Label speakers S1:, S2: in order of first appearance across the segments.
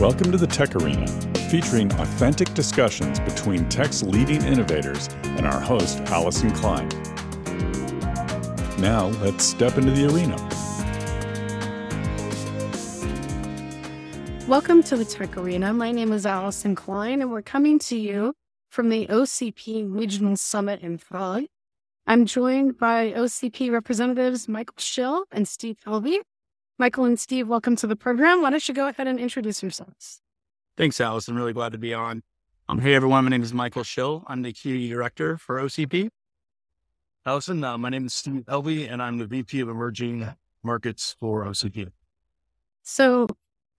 S1: Welcome to the Tech Arena, featuring authentic discussions between tech's leading innovators and our host, Allyson Klein. Now, let's step into the arena.
S2: Welcome to the Tech Arena. My name is Allyson Klein, and we're coming to you from the OCP Regional Summit in Prague. I'm joined by OCP representatives Michael Schill and Steve Helvie. Michael and Steve, welcome to the program. Why don't you go ahead and introduce yourselves?
S3: Thanks, Allyson. Really glad to be on. Um, hey, everyone. My name is Michael Schill. I'm the Community Director for OCP. Allyson, uh, my name is Steve Helvie, and I'm the VP of Emerging Markets for OCP.
S2: So,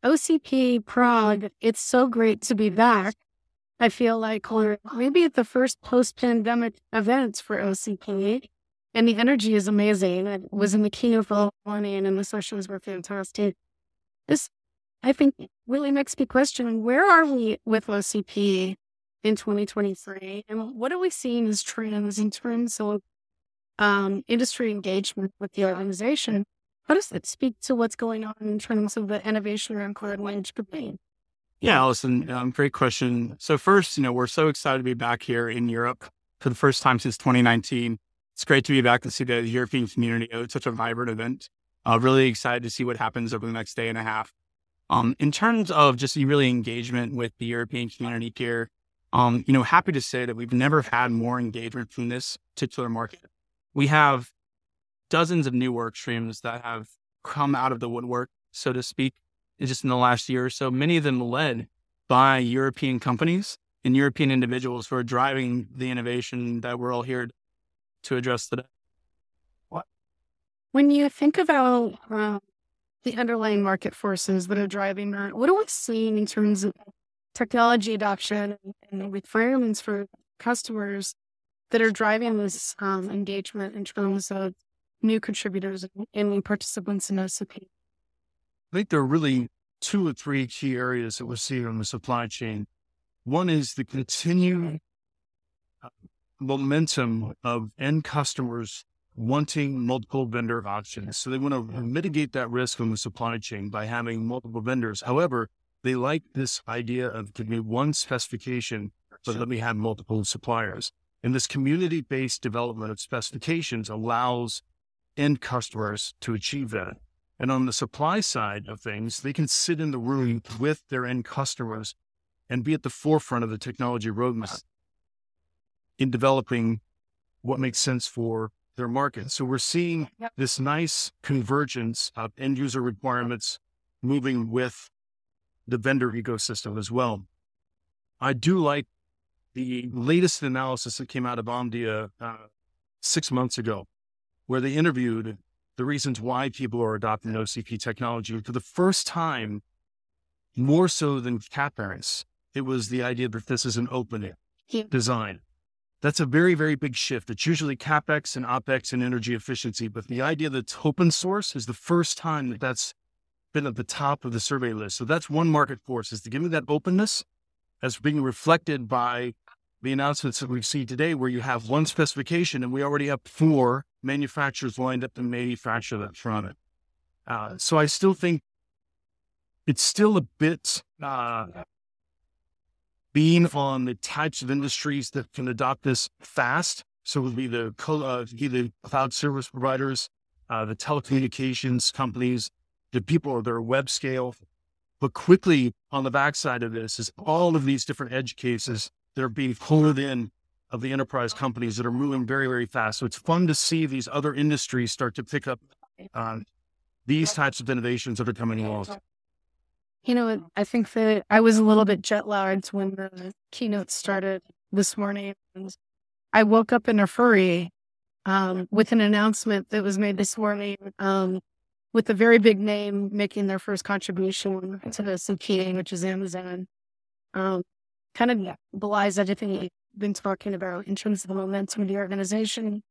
S2: OCP Prague, it's so great to be back. I feel like we're maybe at the first post pandemic events for OCP and the energy is amazing. It was in the keynote all morning, and the sessions were fantastic. This, I think, really makes me question where are we with OCP in 2023, and what are we seeing as trends in terms of um, industry engagement with the organization? How does that speak to what's going on in terms of the innovation around cloud language campaign?
S3: Yeah, Allyson, um, great question. So first, you know, we're so excited to be back here in Europe for the first time since 2019. It's great to be back and see the European community. It's such a vibrant event. Uh, really excited to see what happens over the next day and a half. Um, in terms of just really engagement with the European community here, um, you know, happy to say that we've never had more engagement from this particular market. We have dozens of new work streams that have come out of the woodwork, so to speak, just in the last year or so. Many of them led by European companies and European individuals who are driving the innovation that we're all here to address today.
S2: What? When you think about uh, the underlying market forces that are driving that, what are we seeing in terms of technology adoption and requirements for customers that are driving this um, engagement in terms of new contributors and new participants in OCP?
S4: I think there are really two or three key areas that we're seeing on the supply chain. One is the continued momentum of end customers wanting multiple vendor options. So they want to mitigate that risk on the supply chain by having multiple vendors. However, they like this idea of give me one specification, but let me have multiple suppliers. And this community based development of specifications allows end customers to achieve that. And on the supply side of things, they can sit in the room with their end customers and be at the forefront of the technology roadmap in developing what makes sense for their market. So we're seeing this nice convergence of end user requirements moving with the vendor ecosystem as well. I do like the latest analysis that came out of Omdia uh, six months ago, where they interviewed the reasons why people are adopting OCP technology. For the first time, more so than CapEx, it was the idea that this is an open design. That's a very, very big shift. It's usually CapEx and OpEx and energy efficiency. But the idea that it's open source is the first time that that's been at the top of the survey list. So that's one market force is to give me that openness as being reflected by the announcements that we've seen today, where you have one specification and we already have four manufacturers lined up to manufacture that from it. Uh, so I still think it's still a bit uh, being on the types of industries that can adopt this fast. So it would be the, uh, cloud service providers, uh, the telecommunications companies, the people that are web scale. But quickly on the backside of this is all of these different edge cases that are being pulled in of the enterprise companies that are moving very, very fast. So it's fun to see these other industries start to pick up uh, these types of innovations that are coming along.
S2: You know, I think that I was a little bit jet lagged when the keynote started this morning. I woke up in a furry um, with an announcement that was made this morning um, with a very big name making their first contribution to the CPA, which is Amazon. Um, kind of belies everything we've been talking about in terms of the momentum of the organization.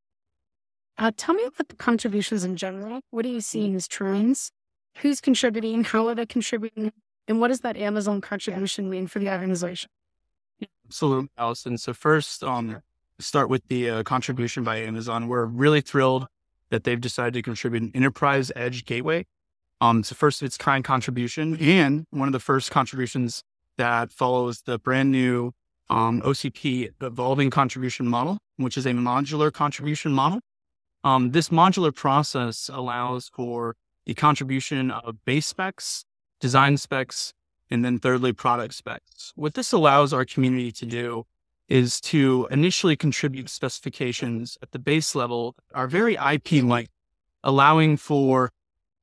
S2: Uh, tell me about the contributions in general. What are you seeing as trends? Who's contributing? How are they contributing? And what does that Amazon contribution mean for the organization?
S3: Absolutely, Allyson. So first, um, start with the uh, contribution by Amazon. We're really thrilled that they've decided to contribute an enterprise edge gateway Um, it's the first of its kind contribution and one of the first contributions that follows the brand new um, OCP evolving contribution model, which is a modular contribution model. Um, this modular process allows for the contribution of base specs, design specs, and then thirdly, product specs. What this allows our community to do is to initially contribute specifications at the base level are very IP like, allowing for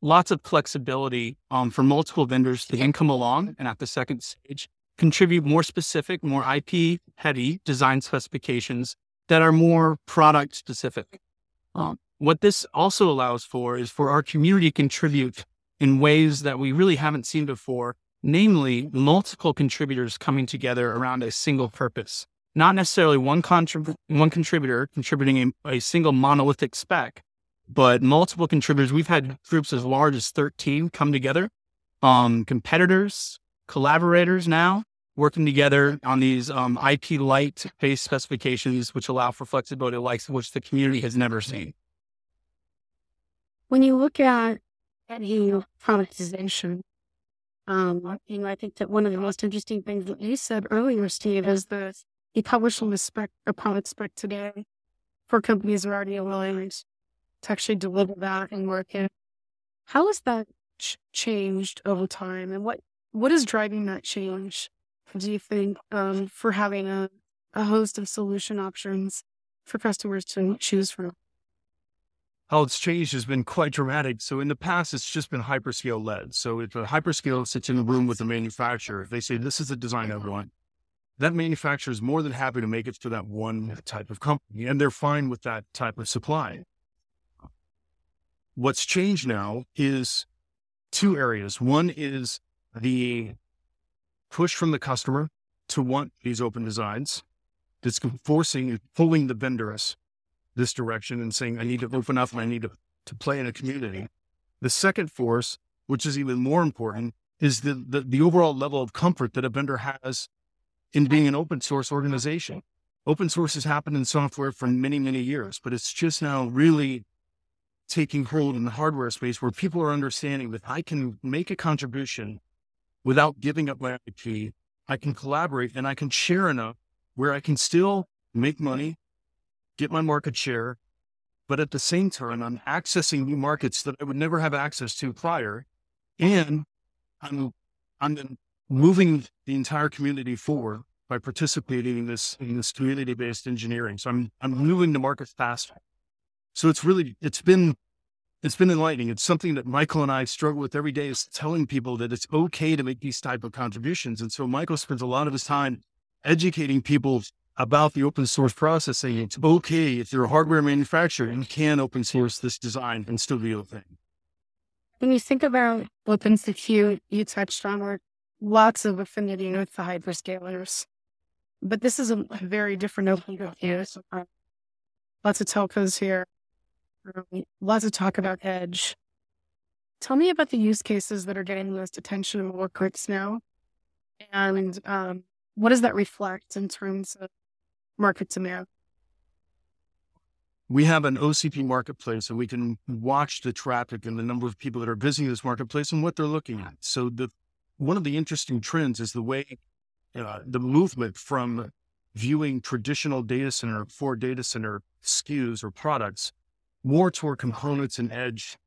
S3: lots of flexibility um, for multiple vendors to then come along and at the second stage contribute more specific, more IP heavy design specifications that are more product specific. Um, what this also allows for is for our community to contribute in ways that we really haven't seen before, namely multiple contributors coming together around a single purpose. Not necessarily one, contrib- one contributor contributing a, a single monolithic spec, but multiple contributors. We've had groups as large as 13 come together, um, competitors, collaborators now working together on these um, IP light based specifications, which allow for flexibility likes which the community has never seen.
S2: When you look at any productization, um, you know, I think that one of the most interesting things that you said earlier, Steve, is that you publish a spec, a product spec today for companies are already willing to actually deliver that and work it. How has that ch- changed over time, and what what is driving that change? Do you think um, for having a, a host of solution options for customers to choose from?
S4: How it's changed has been quite dramatic. So in the past, it's just been hyperscale led. So if a hyperscale sits in a room with a manufacturer, if they say this is the design I want, that manufacturer is more than happy to make it to that one type of company, and they're fine with that type of supply. What's changed now is two areas. One is the push from the customer to want these open designs that's forcing, pulling the vendors this direction and saying, I need to open up and I need to, to play in a community. The second force, which is even more important, is the, the, the overall level of comfort that a vendor has in being an open source organization. Open source has happened in software for many, many years, but it's just now really taking hold in the hardware space where people are understanding that I can make a contribution without giving up my IP. I can collaborate and I can share enough where I can still make money, get my market share, but at the same time, I'm accessing new markets that I would never have access to prior. And I'm, I'm moving the entire community forward by participating in this, in this community based engineering. So I'm, I'm moving the market faster. So it's really, it's been, it's been enlightening. It's something that Michael and I struggle with every day is telling people that it's okay to make these type of contributions. And so Michael spends a lot of his time educating people about the open source process, saying it's okay if you're a hardware manufacturer, you can open source this design and still be okay.
S2: When you think about open OpenSecure, you touched on or lots of affinity with the hyperscalers, but this is a very different open use. Uh, lots of telcos here, um, lots of talk about edge. Tell me about the use cases that are getting the most attention and more clicks now. And um, what does that reflect in terms of market demand?
S4: We have an OCP marketplace and we can watch the traffic and the number of people that are visiting this marketplace and what they're looking at. So the one of the interesting trends is the way uh, the movement from viewing traditional data center for data center SKUs or products more toward components and edge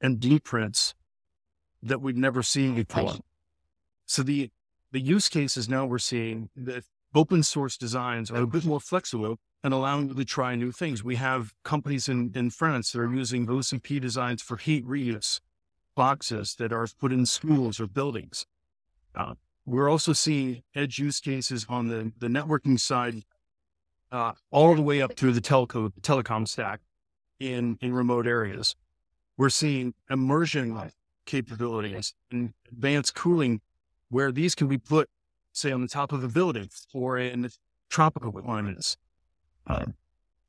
S4: and blueprints that we'd never seen before. So the the use cases now we're seeing that open source designs are a bit more flexible and allowing you to try new things. We have companies in, in France that are using OCP designs for heat reuse boxes that are put in schools or buildings. Uh, we're also seeing edge use cases on the, the networking side, uh, all the way up through the telco telecom stack in, in remote areas. We're seeing immersion capabilities and advanced cooling where these can be put, say, on the top of a building or in tropical climates. Uh,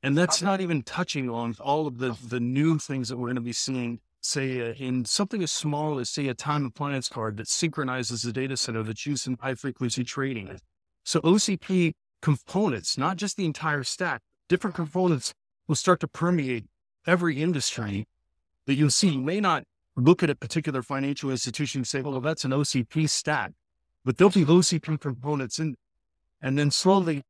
S4: and that's not even touching on all of the, the new things that we're going to be seeing, say, uh, in something as small as, say, a time appliance card that synchronizes the data center that's used in high frequency trading. So OCP components, not just the entire stack, different components will start to permeate every industry that you'll see may not look at a particular financial institution and say, well, that's an OCP stack, but there'll be OCP components in, and then slowly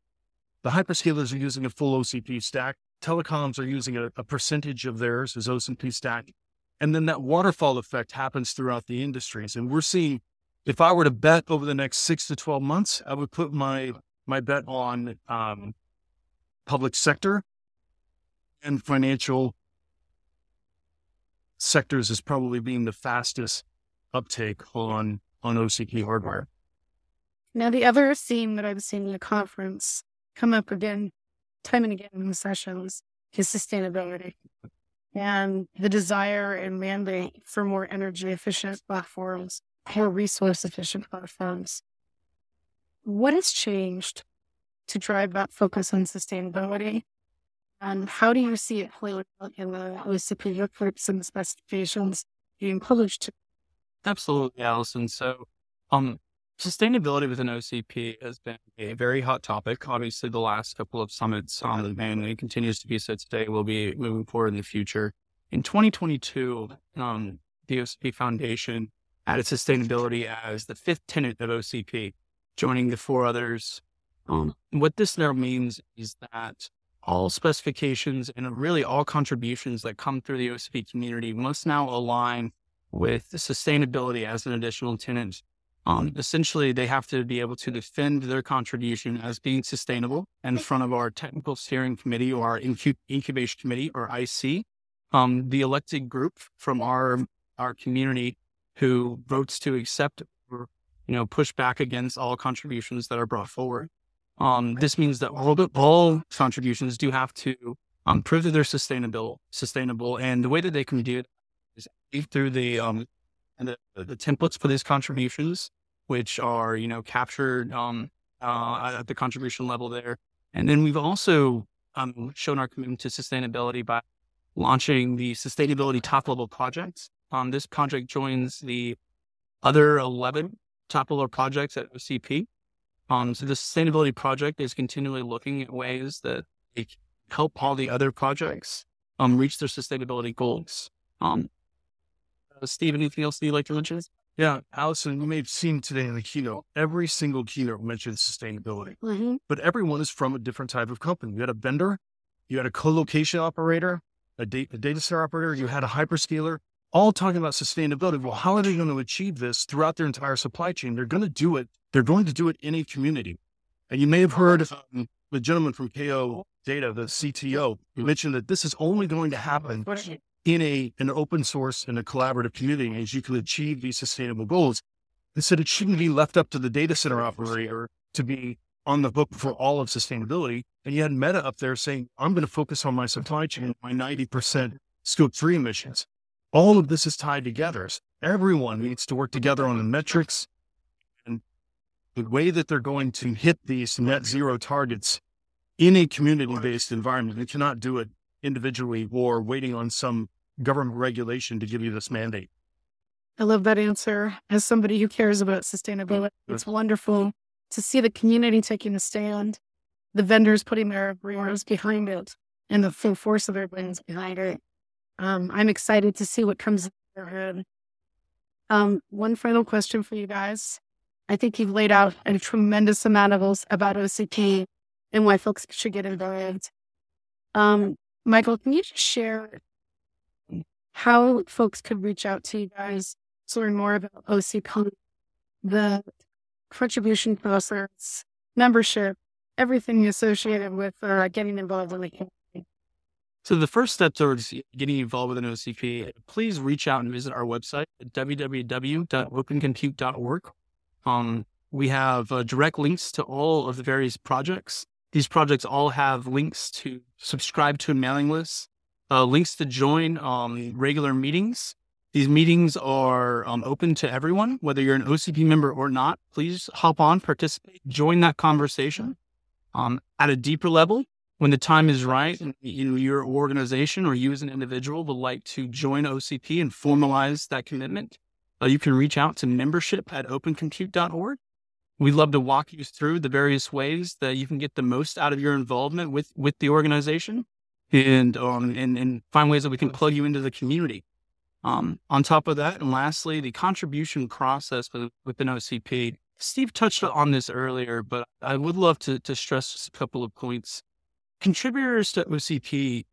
S4: the hyperscalers are using a full OCP stack. Telecoms are using a, a percentage of theirs as OCP stack. And then that waterfall effect happens throughout the industries. And we're seeing, if I were to bet over the next six to 12 months, I would put my, my bet on um, public sector and financial sectors as probably being the fastest uptake on, on OCP hardware.
S2: Now, the other theme that I've seen in the conference come up again, time and again in the sessions is sustainability and the desire and mandate for more energy efficient platforms, more resource efficient platforms. What has changed to drive that focus on sustainability? And how do you see it play out in the OCP reports and the specifications being published?
S3: Absolutely, Allyson. So, um, Sustainability within OCP has been a very hot topic. Obviously, the last couple of summits, um, and it continues to be so today, will be moving forward in the future. In 2022, um, the OCP Foundation added sustainability as the fifth tenet of OCP, joining the four others. Um, what this now means is that all specifications and really all contributions that come through the OCP community must now align with sustainability as an additional tenet um, essentially, they have to be able to defend their contribution as being sustainable in front of our technical steering committee or our incubation committee or IC, um, the elected group from our our community who votes to accept or you know push back against all contributions that are brought forward. Um, this means that all, all contributions do have to um, prove that they're sustainable, sustainable, and the way that they can do it is through the um, and the, the templates for these contributions, which are, you know, captured um, uh, at the contribution level there. And then we've also um, shown our commitment to sustainability by launching the sustainability top level projects. Um, this project joins the other 11 top level projects at OCP. Um, so the sustainability project is continually looking at ways that it help all the other projects um, reach their sustainability goals. Um, Steve, anything else that you'd like to mention?
S4: Yeah, Allyson, you may have seen today in the keynote, every single keynote mentions sustainability,
S2: mm-hmm.
S4: but everyone is from a different type of company. You had a vendor, you had a co-location operator, a, da- a data center operator, you had a hyperscaler, all talking about sustainability. Well, how are they going to achieve this throughout their entire supply chain? They're going to do it. They're going to do it in a community. And you may have heard um, the gentleman from Kao Data, the CTO, mentioned that this is only going to happen in a an open source and a collaborative community as you can achieve these sustainable goals. They said it shouldn't be left up to the data center operator to be on the hook for all of sustainability. And you had Meta up there saying, I'm going to focus on my supply chain, my 90% scope three emissions. All of this is tied together. Everyone needs to work together on the metrics and the way that they're going to hit these net zero targets in a community based environment. They cannot do it individually or waiting on some government regulation to give you this mandate?
S2: I love that answer. As somebody who cares about sustainability, it's wonderful to see the community taking a stand, the vendors putting their rewards behind it, and the full force of their wins behind it. Um, I'm excited to see what comes in their head. Um, one final question for you guys. I think you've laid out a tremendous amount of us about OCP and why folks should get involved. Um, Michael, can you just share how folks could reach out to you guys to learn more about OCP, the contribution process, membership, everything associated with uh, getting involved in the community?
S3: So the first step towards getting involved with an OCP, please reach out and visit our website at www.opencompute.org. Um, we have uh, direct links to all of the various projects these projects all have links to subscribe to a mailing list, uh, links to join um, regular meetings. These meetings are um, open to everyone, whether you're an OCP member or not. Please hop on, participate, join that conversation um, at a deeper level. When the time is right, and you know, your organization or you as an individual would like to join OCP and formalize that commitment, uh, you can reach out to membership at opencompute.org We'd love to walk you through the various ways that you can get the most out of your involvement with, with the organization and, um, and, and find ways that we can plug you into the community. Um, on top of that, and lastly, the contribution process within OCP. Steve touched on this earlier, but I would love to, to stress a couple of points. Contributors to OCP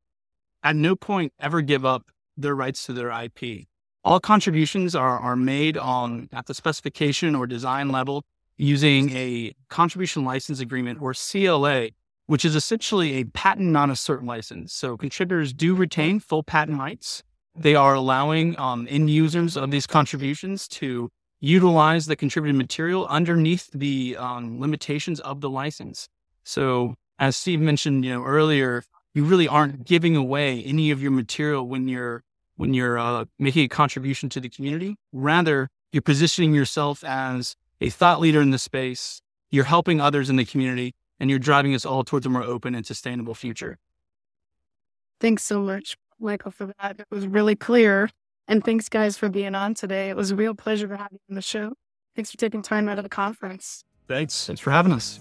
S3: at no point ever give up their rights to their IP. All contributions are, are made on at the specification or design level using a contribution license agreement or CLA, which is essentially a patent non assert license. So contributors do retain full patent rights they are allowing um, end users of these contributions to utilize the contributed material underneath the um, limitations of the license. So, as Steve mentioned, you know earlier, you really aren't giving away any of your material when you're when you're uh, making a contribution to the community. Rather, you're positioning yourself as a thought leader in the space. You're helping others in the community, and you're driving us all towards a more open and sustainable future.
S2: Thanks so much. Michael, for that. It was really clear. And thanks, guys, for being on today. It was a real pleasure to have you on the show. Thanks for taking time out of the conference.
S3: Thanks. Thanks for having us.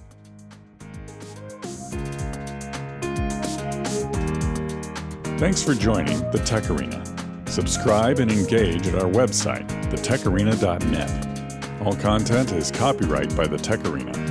S1: Thanks for joining the Tech Arena. Subscribe and engage at our website, thetecharena.net. All content is copyright by the Tech Arena.